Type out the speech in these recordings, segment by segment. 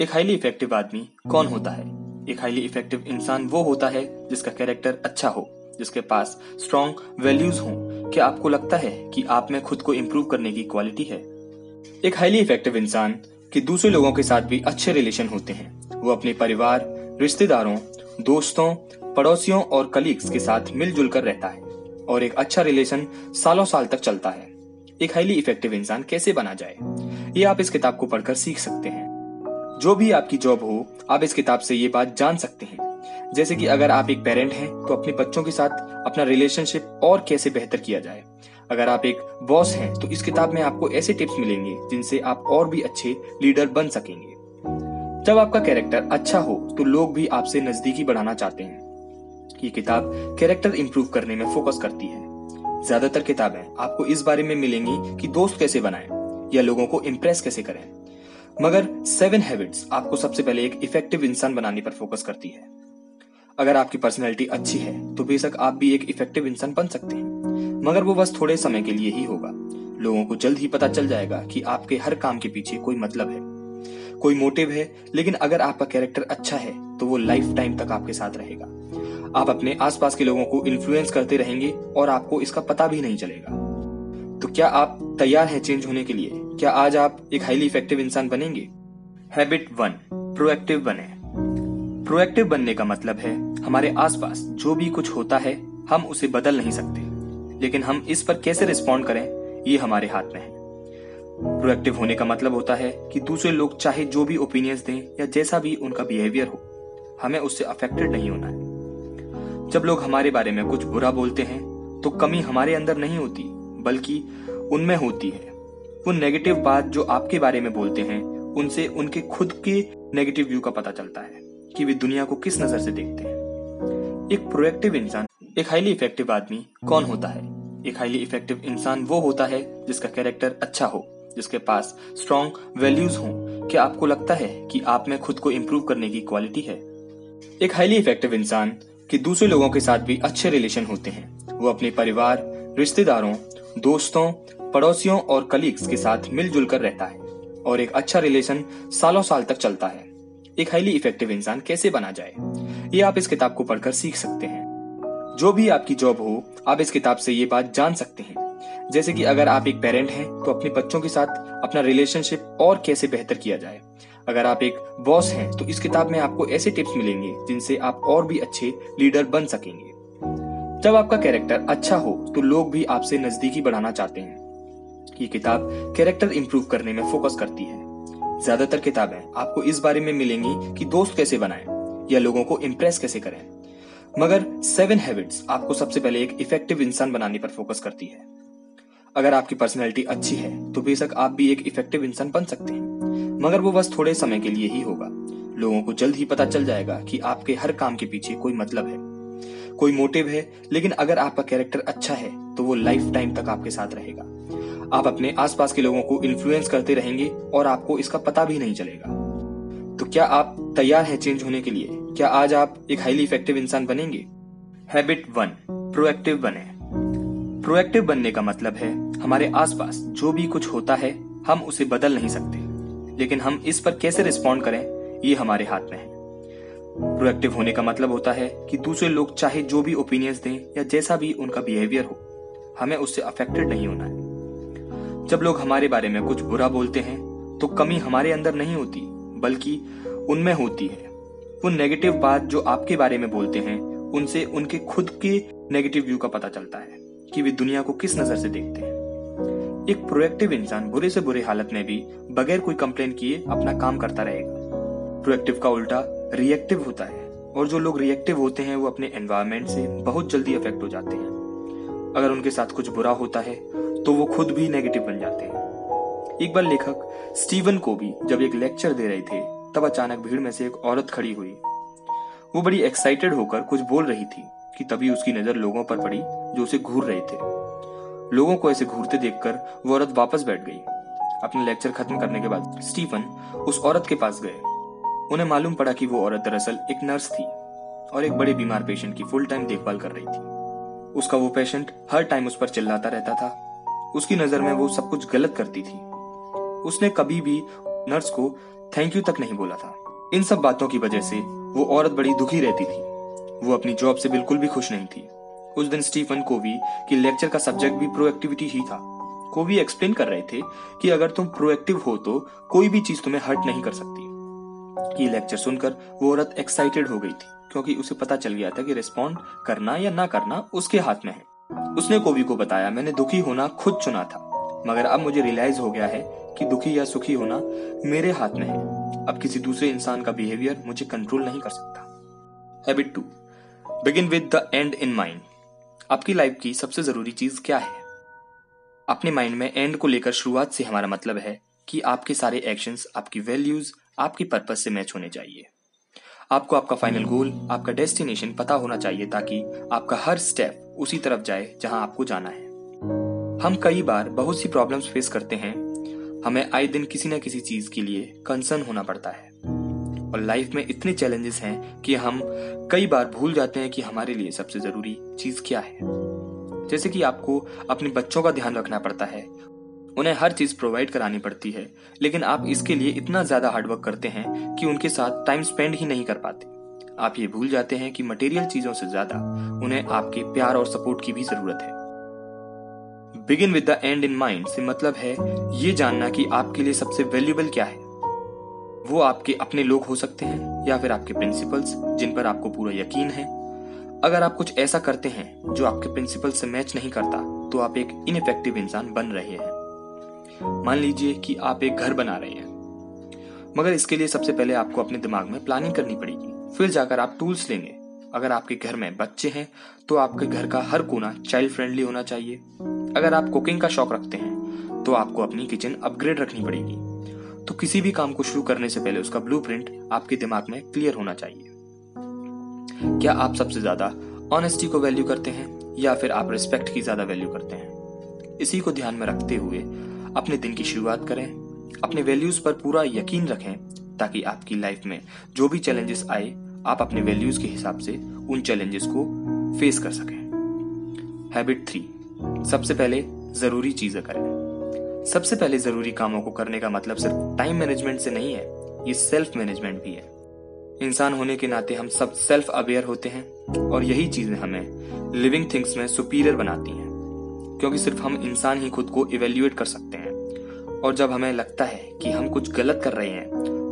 एक highly effective आदमी कौन होता है? एक हाईली इफ़ेक्टिव इंसान वो होता है जिसका कैरेक्टर अच्छा हो, जिसके पास स्ट्रॉन्ग वैल्यूज़ हो। क्या आपको लगता है कि आप में खुद को इम्प्रूव करने की क्वालिटी है? एक हाईली इफ़ेक्टिव इंसान के दूसरे लोगों के साथ भी अच्छे रिलेशन होते हैं। वो अपने परिवार, रिश्तेदारों, दोस्तों, पड़ोसियों और कलीग्स के साथ मिलजुल कर रहता है और एक अच्छा रिलेशन सालों साल तक चलता है। एक हाईली इफ़ेक्टिव इंसान कैसे बना जाए? ये आप इस किताब को पढ़कर सीख सकते हैं। जो भी आपकी जॉब हो, आप इस किताब से ये बात जान सकते हैं। जैसे कि अगर आप एक पेरेंट हैं तो अपने बच्चों के साथ अपना रिलेशनशिप और कैसे बेहतर किया जाए। अगर आप एक बॉस हैं तो इस किताब में आपको ऐसे टिप्स मिलेंगे, जिनसे आप और भी अच्छे लीडर बन सकेंगे। जब आपका कैरेक्टर अच्छा हो तो लोग भी आपसे नजदीकी बढ़ाना चाहते हैं। ये किताब कैरेक्टर इंप्रूव करने में फोकस करती है। ज़्यादातर किताबें आपको इस बारे में मिलेंगी कि दोस्त कैसे बनाएँ, या लोगों को इम्प्रेस कैसे करें। मगर सेवन हैबिट्स आपको सबसे पहले एक इफ़ेक्टिव इंसान बनाने पर फोकस करती है। अगर आपकी पर्सनैलिटी अच्छी है तो बेशक आप भी एक इफ़ेक्टिव इंसान बन सकते हैं। मगर वो बस थोड़े समय के लिए ही होगा। लोगों को जल्द ही पता चल जाएगा कि आपके हर काम के पीछे कोई मतलब है। कोई मोटिव है, लेकिन अगर आपका कैरेक्टर अच्छा है तो वो लाइफ टाइम तक आपके साथ रहेगा। आप अपने आसपास के लोगों को इन्फ्लुएंस करते रहेंगे और आपको इसका पता भी नहीं चलेगा। तो क्या आप तैयार हैं चेंज होने के लिए? क्या आज आप एक हाईली इफ़ेक्टिव इंसान बनेंगे? हैबिट वन प्रोएक्टिव बने। प्रोएक्टिव बनने का मतलब है, हमारे आसपास जो भी कुछ होता है, हम उसे बदल नहीं सकते। लेकिन हम इस पर कैसे रिस्पॉन्ड करें, ये हमारे हाथ में है। प्रोएक्टिव होने का मतलब होता है कि दूसरे लोग चाहे जो भी ओपिनियंस दें या जैसा भी उनका बिहेवियर हो, हमें उससे अफेक्टेड नहीं होना है। जब लोग हमारे बारे में कुछ बुरा बोलते हैं तो कमी हमारे अंदर नहीं होती, बल्कि उनमें होती है। वो नेगेटिव बात जो आपके बारे में बोलते हैं, उनसे, उनके खुद के नेगेटिव व्यू का पता चलता है कि वे दुनिया को किस नज़र से देखते हैं। एक प्रोएक्टिव इंसान, एक हाईली इफ़ेक्टिव आदमी कौन होता है? एक हाईली इफ़ेक्टिव इंसान वो होता है जिसका कैरेक्टर अच्छा हो, जिसके पास स्ट्रॉन्ग वैल्यूज़ हो। क्या आपको लगता है कि आप में खुद को इम्प्रूव करने की क्वालिटी है? एक हाईली इफ़ेक्टिव इंसान के दूसरे लोगों के साथ भी अच्छे रिलेशन होते हैं। वो अपने परिवार, रिश्तेदारों, दोस्तों पड़ोसियों और कलीग्स के साथ मिलजुल कर रहता है और एक अच्छा रिलेशन सालों साल तक चलता है। एक हाईली इफ़ेक्टिव इंसान कैसे बना जाए? ये आप इस किताब को पढ़कर सीख सकते हैं। जो भी आपकी जॉब हो, आप इस किताब से ये बात जान सकते हैं। जैसे कि अगर आप एक पेरेंट हैं तो अपने बच्चों के साथ अपना रिलेशनशिप और कैसे बेहतर किया जाए। अगर आप एक बॉस हैं तो इस किताब में आपको ऐसे टिप्स मिलेंगे, जिनसे आप और भी अच्छे लीडर बन सकेंगे। जब आपका कैरेक्टर अच्छा हो तो लोग भी आपसे नजदीकी बढ़ाना चाहते हैं। ये किताब कैरेक्टर इंप्रूव करने में फोकस करती है। ज़्यादातर किताबें आपको इस बारे में मिलेंगी कि दोस्त कैसे बनाएँ या लोगों को इम्प्रेस कैसे करें। मगर सेवन हैबिट्स आपको सबसे पहले एक इफ़ेक्टिव इंसान बनाने पर फोकस करती है। अगर आपकी पर्सनैलिटी अच्छी है तो बेशक आप भी एक इफ़ेक्टिव इंसान बन सकते हैं। मगर वो बस थोड़े समय के लिए ही होगा। लोगों को जल्द ही पता चल जाएगा कि आपके हर काम के पीछे कोई मतलब है। कोई मोटिव है, लेकिन अगर आपका कैरेक्टर अच्छा है तो वो लाइफ टाइम तक आपके साथ रहेगा। आप अपने आसपास के लोगों को इन्फ्लुएंस करते रहेंगे और आपको इसका पता भी नहीं चलेगा। तो क्या आप तैयार हैं चेंज होने के लिए? क्या आज आप एक हाईली इफ़ेक्टिव इंसान बनेंगे? हैबिट वन प्रोएक्टिव बने। प्रोएक्टिव बनने का मतलब है, हमारे आसपास जो भी कुछ होता है, हम उसे बदल नहीं सकते। लेकिन हम इस पर कैसे रिस्पॉन्ड करें, ये हमारे हाथ में है। प्रोएक्टिव होने का मतलब होता है कि दूसरे लोग चाहे जो भी ओपिनियंस दें या जैसा भी उनका बिहेवियर हो, हमें उससे अफेक्टेड नहीं होना है। जब लोग हमारे बारे में कुछ बुरा बोलते हैं तो कमी हमारे अंदर नहीं होती, बल्कि उनमें होती है। वो नेगेटिव बात जो आपके बारे में बोलते हैं, उनसे उनके खुद के नेगेटिव व्यू का पता चलता है कि वे दुनिया को किस नज़र से देखते हैं। एक प्रोएक्टिव इंसान बुरे से बुरे हालत में भी बगैर कोई कंप्लेन किए अपना काम करता रहेगा। प्रोएक्टिव का उल्टा रिएक्टिव होता है, और जो लोग रिएक्टिव होते हैं, वो अपने एनवायरमेंट से बहुत जल्दी अफेक्ट हो जाते हैं। अगर उनके साथ कुछ बुरा होता है तो वो खुद भी नेगेटिव बन जाते हैं। एक बार लेखक स्टीवन को भी जब एक लेक्चर दे रहे थे, तब अचानक भीड़ में से एक औरत खड़ी हुई। वो बड़ी एक्साइटेड होकर कुछ बोल रही थी कि तभी उसकी नज़र लोगों पर पड़ी जो उसे घूर रहे थे। लोगों को ऐसे घूरते देखकर वो औरत वापस बैठ गई। अपने लेक्चर खत्म करने के बाद स्टीफन उस औरत के पास गए। उन्हें मालूम पड़ा कि वो औरत दरअसल एक नर्स थी और एक बड़े बीमार पेशेंट की फुल टाइम देखभाल कर रही थी। उसका वो पेशेंट हर टाइम उस पर चिल्लाता रहता था। उसकी नज़र में वो सब कुछ गलत करती थी। उसने कभी भी नर्स को थैंक यू तक नहीं बोला था। इन सब बातों की वजह से वो औरत बड़ी दुखी रहती थी। वो अपनी जॉब से बिल्कुल भी खुश नहीं थी। उस दिन स्टीफन कोवी की लेक्चर का सब्जेक्ट भी प्रोएक्टिविटी ही था। कोवी एक्सप्लेन कर रहे थे कि अगर तुम प्रोएक्टिव हो तो कोई भी चीज़ तुम्हें हर्ट नहीं कर सकती। ये लेक्चर सुनकर वो औरत एक्साइटेड हो गई थी, क्योंकि उसे पता चल गया था कि रिस्पॉन्ड करना या ना करना उसके हाथ में है। उसने कोवी को बताया, मैंने दुखी होना खुद चुना था, मगर अब मुझे रियलाइज़ हो गया है कि दुखी या सुखी होना मेरे हाथ में है। अब किसी दूसरे इंसान का बिहेवियर मुझे कंट्रोल नहीं कर सकता। Habit two begin with the end in mind आपकी लाइफ की सबसे ज़रूरी चीज़ क्या है? अपने माइंड में एंड को लेकर शुरुआत से हमारा मतलब है कि आपके सारे एक्शंस आपकी वैल्यूज़ आपकी पर्पज से मैच होने चाहिए। आपको आपका फाइनल गोल आपका डेस्टिनेशन पता होना चाहिए ताकि आपका हर स्टेप उसी तरफ़ जाए, जहाँ आपको जाना है। हम कई बार बहुत सी प्रॉब्लम्स फेस करते हैं। हमें आए दिन किसी न किसी चीज़ के लिए कंसर्न होना पड़ता है। और लाइफ में इतने चैलेंजेस हैं कि हम कई बार भूल जाते हैं कि हमारे लिए सबसे ज़रूरी चीज़ क्या है। जैसे कि आपको अपने बच्चों का ध्यान रखना पड़ता है। उन्हें हर चीज़ प्रोवाइड करानी पड़ती है। लेकिन आप इसके लिए इतना ज़्यादा हार्डवर्क करते हैं कि उनके साथ टाइम स्पेंड ही नहीं कर पाते। आप ये भूल जाते हैं कि मटेरियल चीज़ों से ज़्यादा उन्हें आपके प्यार और सपोर्ट की भी ज़रूरत है। Begin with the end in mind से मतलब है ये जानना कि आपके लिए सबसे वैल्यूबल क्या है। वो आपके अपने लोग हो सकते हैं या फिर आपके प्रिंसिपल्स जिन पर आपको पूरा यकीन है। अगर आप कुछ ऐसा करते हैं जो आपके प्रिंसिपल से मैच नहीं करता तो आप एक इनफेक्टिव इंसान बन रहे हैं। मान लीजिए कि आप एक घर बना रहे हैं, मगर इसके लिए सबसे पहले आपको अपने दिमाग में प्लानिंग करनी पड़ेगी। फिर जाकर आप टूल्स लेंगे। अगर आपके घर में बच्चे हैं तो आपके घर का हर कोना चाइल्ड फ्रेंडली होना चाहिए। अगर आप कुकिंग का शौक रखते हैं तो आपको अपनी किचन अपग्रेड रखनी पड़ेगी। तो किसी भी काम को शुरू करने से पहले उसका ब्लूप्रिंट आपके दिमाग में क्लियर होना चाहिए। क्या आप सबसे ज़्यादा ऑनेस्टी को वैल्यू करते हैं, या फिर आप रिस्पेक्ट की ज़्यादा वैल्यू करते हैं? इसी को ध्यान में रखते हुए अपने दिन की शुरुआत करें। अपने वैल्यूज़ पर पूरा यकीन रखें ताकि आपकी लाइफ में जो भी चैलेंजेस आए, आप अपने वैल्यूज़ के हिसाब से उन चैलेंजेस को फेस कर सकें। हैबिट थ्री सबसे पहले ज़रूरी चीज़ें करें। सबसे पहले ज़रूरी कामों को करने का मतलब सिर्फ़ टाइम मैनेजमेंट से नहीं है, ये सेल्फ मैनेजमेंट भी है। इंसान होने के नाते हम सब सेल्फ अवेयर होते हैं और यही चीज़ें हमें लिविंग थिंग्स में सुपीरियर बनाती हैं, क्योंकि सिर्फ़ हम इंसान ही खुद को इवेल्युएट कर सकते हैं। और जब हमें लगता है कि हम कुछ गलत कर रहे हैं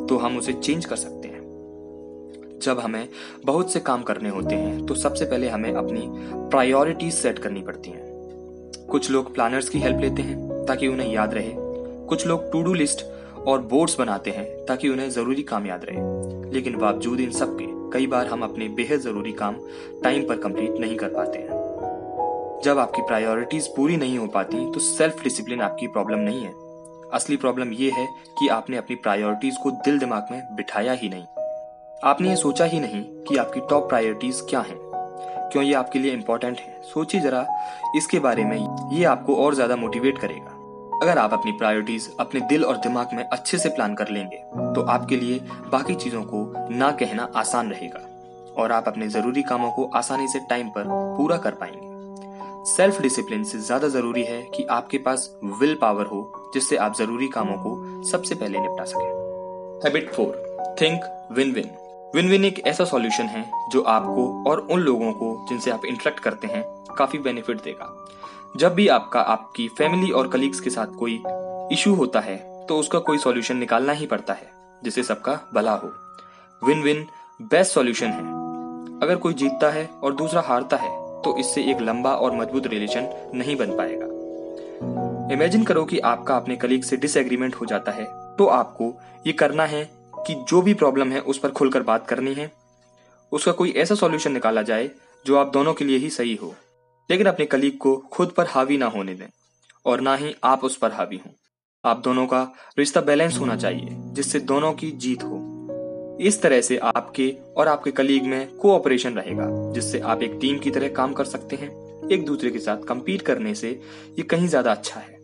तो हम उसे चेंज कर सकते हैं। जब हमें बहुत से काम करने होते हैं तो सबसे पहले हमें अपनी प्रायोरिटीज सेट करनी पड़ती हैं। कुछ लोग प्लानर्स की हेल्प लेते हैं, ताकि उन्हें याद रहे। कुछ लोग टू डू लिस्ट और बोर्ड्स बनाते हैं, ताकि उन्हें ज़रूरी काम याद रहे। लेकिन बावजूद इन सब के कई बार हम अपने बेहद ज़रूरी काम टाइम पर कंप्लीट नहीं कर पाते हैं। जब आपकी प्रायोरिटीज पूरी नहीं हो पाती तो सेल्फ डिसिप्लिन आपकी प्रॉब्लम नहीं है। असली प्रॉब्लम यह है कि आपने अपनी प्रायोरिटीज को दिल दिमाग में बिठाया ही नहीं। आपने ये सोचा ही नहीं कि आपकी टॉप प्रायोरिटीज क्या हैं। क्यों ये आपके लिए इम्पोर्टेंट है? सोचिए जरा, इसके बारे में ये आपको और ज़्यादा मोटिवेट करेगा। अगर आप अपनी प्रायोरिटीज अपने दिल और दिमाग में अच्छे से प्लान कर लेंगे तो आपके लिए बाकी चीज़ों को ना कहना आसान रहेगा और आप अपने ज़रूरी कामों को आसानी से टाइम पर पूरा कर पाएँगे। सेल्फ डिसिप्लिन से ज़्यादा ज़रूरी है कि आपके पास विल पावर हो, जिससे आप ज़रूरी कामों को सबसे पहले निपटा सके। Habit four think win win win win एक ऐसा सॉल्यूशन है जो आपको और उन लोगों को जिनसे आप इंटरेक्ट करते हैं, काफ़ी बेनिफिट देगा। जब भी आपका, आपकी फैमिली और कलीग्स के साथ कोई इशू होता है तो उसका कोई सॉल्यूशन निकालना ही पड़ता है, जिससे सबका भला हो। विन विन बेस्ट सॉल्यूशन है। अगर कोई जीतता है और दूसरा हारता है तो इससे एक लंबा और मज़बूत रिलेशन नहीं बन पाएगा। इमेजिन करो कि आपका अपने कलीग से डिसएग्रीमेंट हो जाता है तो आपको ये करना है कि जो भी प्रॉब्लम है उस पर खुलकर बात करनी है। उसका कोई ऐसा सॉल्यूशन निकाला जाए जो आप दोनों के लिए ही सही हो। लेकिन अपने कलीग को खुद पर हावी ना होने दें, और ना ही आप उस पर हावी हों। आप दोनों का रिश्ता बैलेंस होना चाहिए, जिससे दोनों की जीत हो। इस तरह से आपके और आपके कलीग में कोऑपरेशन रहेगा, जिससे आप एक टीम की तरह काम कर सकते हैं, एक दूसरे के साथ कम्पीट करने से ये कहीं ज़्यादा अच्छा है।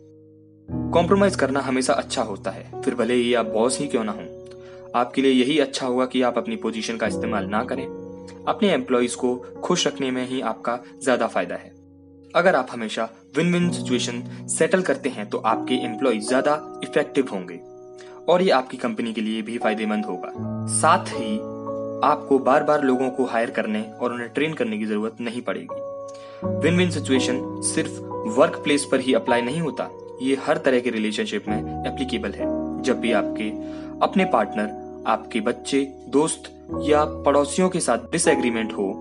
कॉम्प्रोमाइज करना हमेशा अच्छा होता है, फिर भले ही आप बॉस ही क्यों ना हो। आपके लिए यही अच्छा होगा कि आप अपनी पोजीशन का इस्तेमाल ना करें। अपने एम्प्लॉयज़ को खुश रखने में ही आपका ज़्यादा फ़ायदा है। अगर आप हमेशा विन विन सिचुएशन सेटल करते हैं तो आपके एम्प्लॉय ज़्यादा इफ़ेक्टिव होंगे। और ये आपकी कंपनी के लिए भी फ़ायदेमंद होगा। साथ ही, आपको बार बार लोगों को हायर करने और उन्हें ट्रेन करने की ज़रूरत नहीं पड़ेगी। विन विन सिचुएशन सिर्फ़ वर्क प्लेस पर ही अप्लाई नहीं होता। ये हर तरह के रिलेशनशिप में एप्लीकेबल है। जब भी आपके अपने पार्टनर आपके बच्चे, दोस्त या पड़ोसियों के साथ डिसएग्रीमेंट हो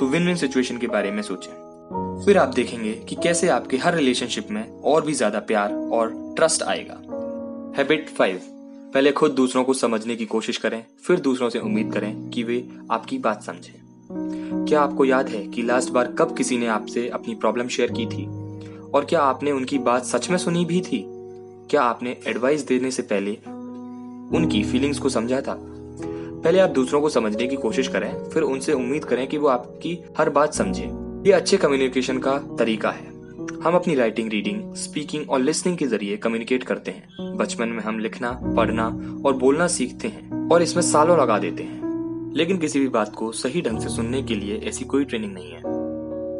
तो विन विन सिचुएशन के बारे में सोचें। फिर आप देखेंगे कि कैसे आपके हर रिलेशनशिप में और भी ज़्यादा प्यार और ट्रस्ट आएगा। हैबिट फाइव पहले खुद दूसरों को समझने की कोशिश करें, फिर दूसरों से उम्मीद करें कि वे आपकी बात समझें। क्या आपको याद है कि लास्ट बार कब किसी ने आपसे अपनी प्रॉब्लम शेयर की थी? और क्या आपने उनकी बात सच में सुनी भी थी? क्या आपने एडवाइस देने से पहले उनकी फीलिंग्स को समझा था? पहले आप दूसरों को समझने की कोशिश करें, फिर उनसे उम्मीद करें कि वो आपकी हर बात समझे। ये अच्छे कम्युनिकेशन का तरीका है। हम अपनी राइटिंग रीडिंग स्पीकिंग और लिसनिंग के ज़रिए कम्युनिकेट करते हैं। बचपन में हम लिखना, पढ़ना और बोलना सीखते हैं और इसमें सालों लगा देते हैं। लेकिन किसी भी बात को सही ढंग से सुनने के लिए ऐसी कोई ट्रेनिंग नहीं है।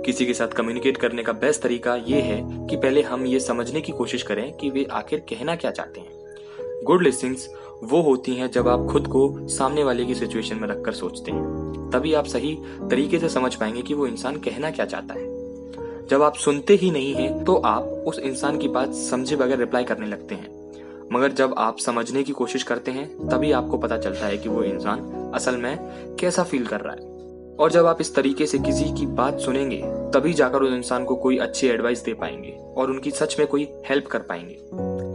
किसी के साथ कम्युनिकेट करने का बेस्ट तरीका ये है कि पहले हम ये समझने की कोशिश करें कि वे आखिर कहना क्या चाहते हैं। गुड लिसनिंग्स वो होती हैं जब आप खुद को सामने वाले की सिचुएशन में रखकर सोचते हैं। तभी आप सही तरीके से समझ पाएँगे कि वो इंसान कहना क्या चाहता है। जब आप सुनते ही नहीं हैं तो आप उस इंसान की बात समझे बगैर रिप्लाई करने लगते हैं। मगर जब आप समझने की कोशिश करते हैं, तभी आपको पता चलता है कि वो इंसान असल में कैसा फील कर रहा है। और जब आप इस तरीके से किसी की बात सुनेंगे, तभी जाकर उस इंसान को कोई अच्छी एडवाइस दे पाएँगे और उनकी सच में कोई हेल्प कर पाएँगे।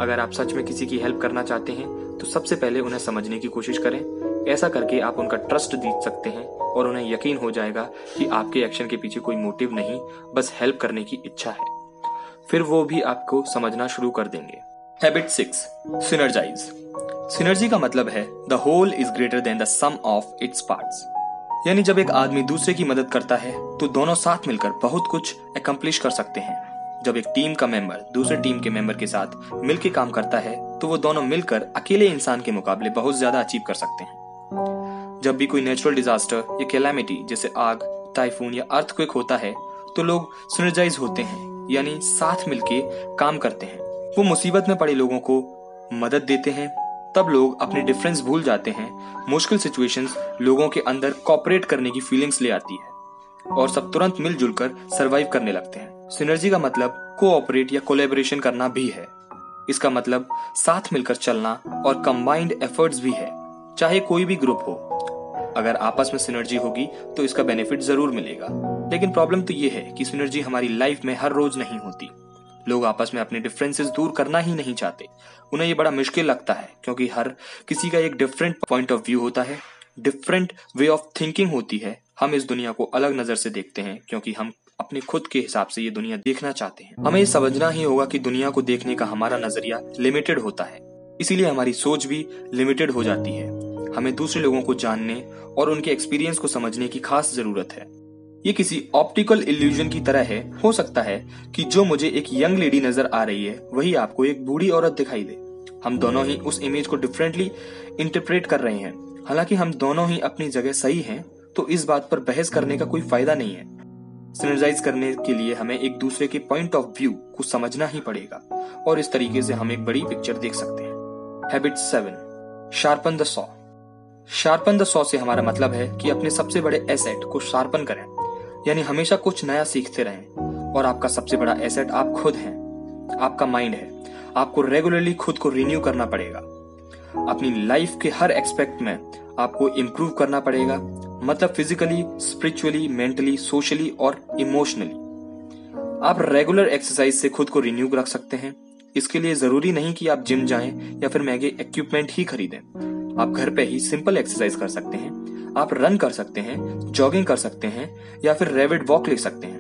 अगर आप सच में किसी की हेल्प करना चाहते हैं तो सबसे पहले उन्हें समझने की कोशिश करें ऐसा करके आप उनका ट्रस्ट जीत सकते हैं और उन्हें यकीन हो जाएगा कि आपके एक्शन के पीछे कोई मोटिव नहीं, बस हेल्प करने की इच्छा है। फिर वो भी आपको समझना शुरू कर देंगे। हैबिट सिक्स सिनर्जाइज सिनर्जी का मतलब है the whole is greater than the sum of its parts यानी जब एक आदमी दूसरे की मदद करता है तो दोनों साथ मिलकर बहुत कुछ एकम्प्लिश कर सकते हैं। जब एक टीम का मेंबर दूसरे टीम के मेंबर के साथ मिलकर काम करता है तो वो दोनों मिलकर अकेले इंसान के मुकाबले बहुत ज़्यादा अचीव कर सकते हैं। जब भी कोई नेचुरल डिजास्टर या कैलामिटी जैसे आग टाइफून या अर्थक्वेक होता है तो लोग सिनर्जाइज होते हैं, यानी साथ मिलके काम करते हैं। वो मुसीबत में पड़े लोगों को मदद देते हैं। तब लोग अपने डिफरेंस भूल जाते हैं। मुश्किल सिचुएशंस लोगों के अंदर कॉपरेट करने की फीलिंग्स ले आती है और सब तुरंत मिलजुल कर सर्वाइव करने लगते हैं। सिनर्जी का मतलब कोऑपरेट या कोलेबोरेशन करना भी है। इसका मतलब साथ मिलकर चलना और कंबाइंड एफर्ट्स भी है। चाहे कोई भी ग्रुप हो, अगर आपस में सिनर्जी होगी तो इसका बेनिफिट ज़रूर मिलेगा। लेकिन प्रॉब्लम तो ये है कि सिनर्जी हमारी लाइफ में हर रोज नहीं होती। लोग आपस में अपने डिफरेंसेस दूर करना ही नहीं चाहते। उन्हें ये बड़ा मुश्किल लगता है, क्योंकि हर किसी का एक डिफरेंट पॉइंट ऑफ़ व्यू होता है। डिफरेंट वे ऑफ़ थिंकिंग होती है। हम इस दुनिया को अलग नज़र से देखते हैं, क्योंकि हम अपने खुद के हिसाब से ये दुनिया देखना चाहते हैं। हमें समझना ही होगा कि दुनिया को देखने का हमारा नज़रिया लिमिटेड होता है। इसीलिए हमारी सोच भी लिमिटेड हो जाती है। हमें दूसरे लोगों को जानने और उनके एक्सपीरियंस को समझने की खास ज़रूरत है। ये किसी ऑप्टिकल इल्यूजन की तरह है। हो सकता है कि जो मुझे एक यंग लेडी नज़र आ रही है, वही आपको एक बूढ़ी औरत दिखाई दे। हम दोनों ही उस इमेज को डिफरेंटली इंटरप्रेट कर रहे हैं। हालाँकि हम दोनों ही अपनी जगह सही हैं तो इस बात पर बहस करने का कोई फ़ायदा नहीं है। सिनर्जाइज करने के लिए हमें एक दूसरे के पॉइंट ऑफ़ व्यू को समझना ही पड़ेगा और इस तरीके से हम एक बड़ी पिक्चर देख सकते हैं। Habit seven sharpen the saw sharpen the saw से हमारा मतलब है कि अपने सबसे बड़े एसेट को शार्पन करें। यानी हमेशा कुछ नया सीखते रहें। और आपका सबसे बड़ा एसेट आप खुद हैं। आपका माइंड है। आपको रेगुलरली खुद को रिन्यू करना पड़ेगा। अपनी लाइफ के हर एक्सपेक्ट में आपको इम्प्रूव करना पड़ेगा। मतलब फिजिकली स्पिरिचुअली मेंटली सोशली और इमोशनली आप रेगुलर एक्सरसाइज से खुद को रिन्यू रख सकते हैं। इसके लिए ज़रूरी नहीं कि आप जिम जाएँ या फिर महँगे इक्विपमेंट ही खरीदें। आप घर पे ही सिंपल एक्सरसाइज कर सकते हैं, आप रन कर सकते हैं जॉगिंग कर सकते हैं, या फिर रेविड वॉक ले सकते हैं।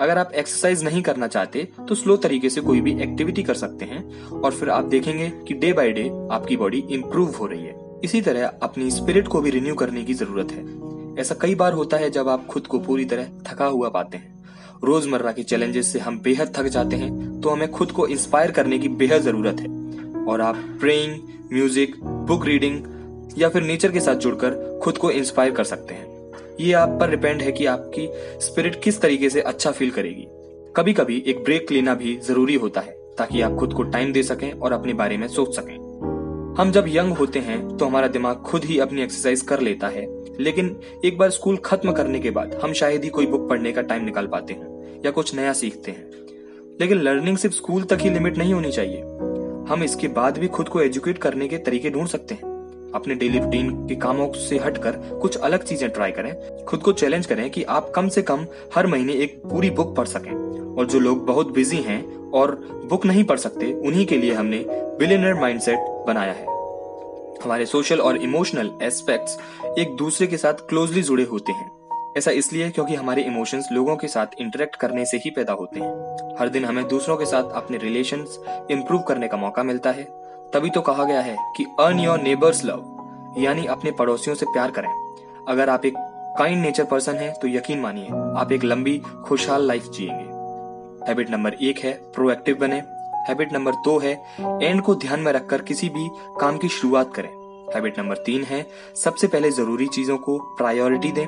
अगर आप एक्सरसाइज नहीं करना चाहते तो स्लो तरीके से कोई भी एक्टिविटी कर सकते हैं, और फिर आप देखेंगे कि डे बाय डे आपकी बॉडी इंप्रूव हो रही है। इसी तरह अपनी स्पिरिट को भी रिन्यू करने की ज़रूरत है। ऐसा कई बार होता है जब आप खुद को पूरी तरह थका हुआ पाते हैं। रोज़मर्रा के चैलेंजेस से हम बेहद थक जाते हैं तो हमें खुद को इंस्पायर करने की बेहद ज़रूरत है। और आप प्रेइंग म्यूज़िक बुक रीडिंग या फिर नेचर के साथ जुड़कर खुद को इंस्पायर कर सकते हैं। ये आप पर डिपेंड है कि आपकी स्पिरिट किस तरीके से अच्छा फील करेगी। कभी कभी एक ब्रेक लेना भी ज़रूरी होता है, ताकि आप खुद को टाइम दे सकें और अपने बारे में सोच सकें। हम जब यंग होते हैं तो हमारा दिमाग खुद ही अपनी एक्सरसाइज कर लेता है, लेकिन एक बार स्कूल खत्म करने के बाद हम शायद ही कोई बुक पढ़ने का टाइम निकाल पाते हैं या कुछ नया सीखते हैं। लेकिन लर्निंग सिर्फ़ स्कूल तक ही लिमिट नहीं होनी चाहिए। हम इसके बाद भी खुद को एजुकेट करने के तरीके ढूंढ सकते हैं। अपने डेली रूटीन के कामों से हटकर कुछ अलग चीज़ें ट्राई करें। खुद को चैलेंज करें कि आप कम से कम हर महीने एक पूरी बुक पढ़ सकें। और जो लोग बहुत बिज़ी हैं और बुक नहीं पढ़ सकते, उन्हीं के लिए हमने बिलियनर माइंडसेट बनाया है। हमारे सोशल और इमोशनल एस्पेक्ट्स एक दूसरे के साथ क्लोजली जुड़े होते हैं। ऐसा इसलिए क्योंकि हमारे इमोशंस लोगों के साथ इंटरेक्ट करने से ही पैदा होते हैं। हर दिन हमें दूसरों के साथ अपने रिलेशन इम्प्रूव करने का मौका मिलता है। तभी तो कहा गया है कि अर्न योर नेबर्स लव यानी अपने पड़ोसियों से प्यार करें। अगर आप एक काइंड नेचर पर्सन है तो यकीन मानिए, आप एक लंबी, खुशहाल लाइफ जिएँगे। हैबिट नंबर एक है प्रोएक्टिव बने। हैबिट नंबर दो है एंड को ध्यान में रखकर किसी भी काम की शुरुआत करें। हैबिट नंबर तीन है, सबसे पहले ज़रूरी चीज़ों को प्रायोरिटी दें।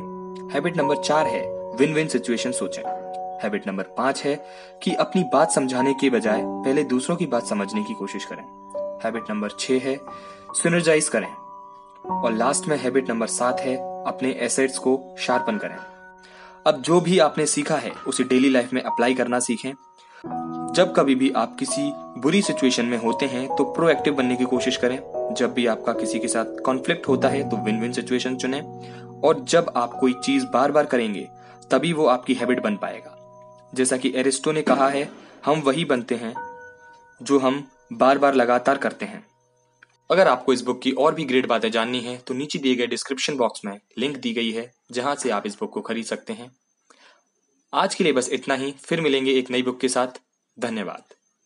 हैबिट नंबर चार है विन विन सिचुएशन सोचें। हैबिट नंबर पाँच है कि अपनी बात समझाने के बजाय पहले दूसरों की बात समझने की कोशिश करें। हैबिट नंबर छह है सिनर्जाइज करें। और लास्ट में हैबिट नंबर सात है, अपने एसेट्स को शार्पन करें। अब जो भी आपने सीखा है, उसे डेली लाइफ में अप्लाई करना सीखें। जब कभी भी आप किसी बुरी सिचुएशन में होते हैं तो प्रोएक्टिव बनने की कोशिश करें। जब भी आपका किसी के साथ कॉन्फ्लिक्ट होता है तो विन विन सिचुएशन चुनें। और जब आप कोई चीज़ बार बार करेंगे, तभी वो आपकी हैबिट बन पाएगा। जैसा कि एरिस्टो ने कहा है, हम वही बनते हैं जो हम बार बार लगातार करते हैं। अगर आपको इस बुक की और भी ग्रेट बातें जाननी है तो नीचे दिए गए डिस्क्रिप्शन बॉक्स में लिंक दी गई है, जहाँ से आप इस बुक को खरीद सकते हैं। आज के लिए बस इतना ही, फिर मिलेंगे एक नई बुक के साथ। धन्यवाद।